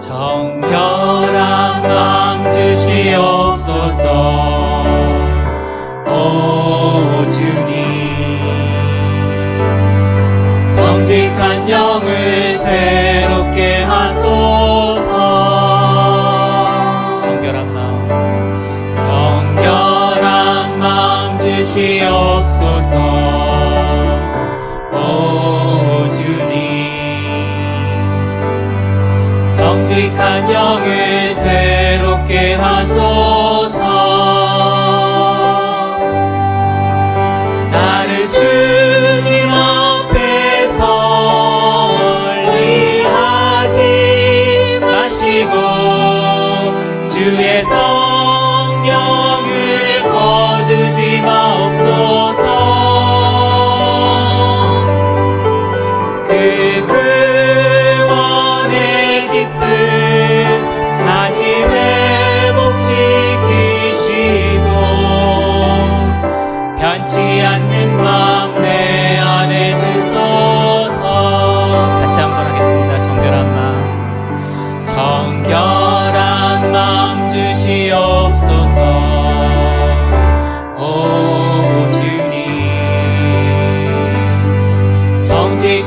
정결한 맘 주시옵소서. 오 주님. 정직한 영을 새롭게 하소서. 정결한 마음. 정결한 마음 주시옵소서. 한 영을 새롭게 하소.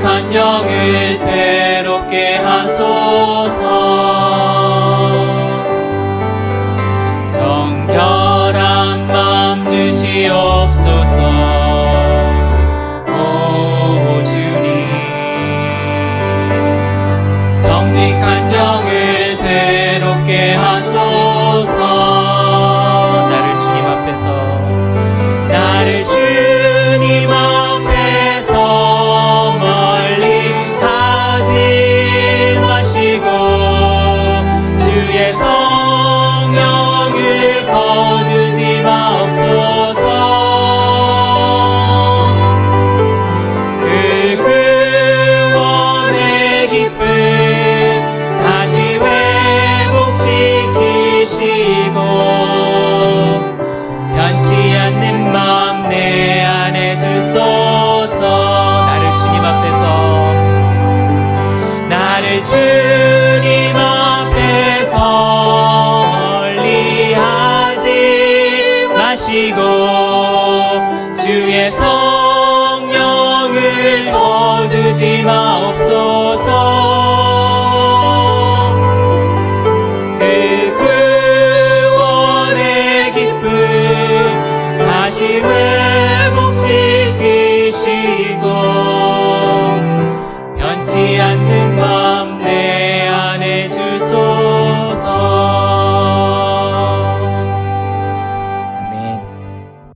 한 영을 새롭게 하소서. sim Oh.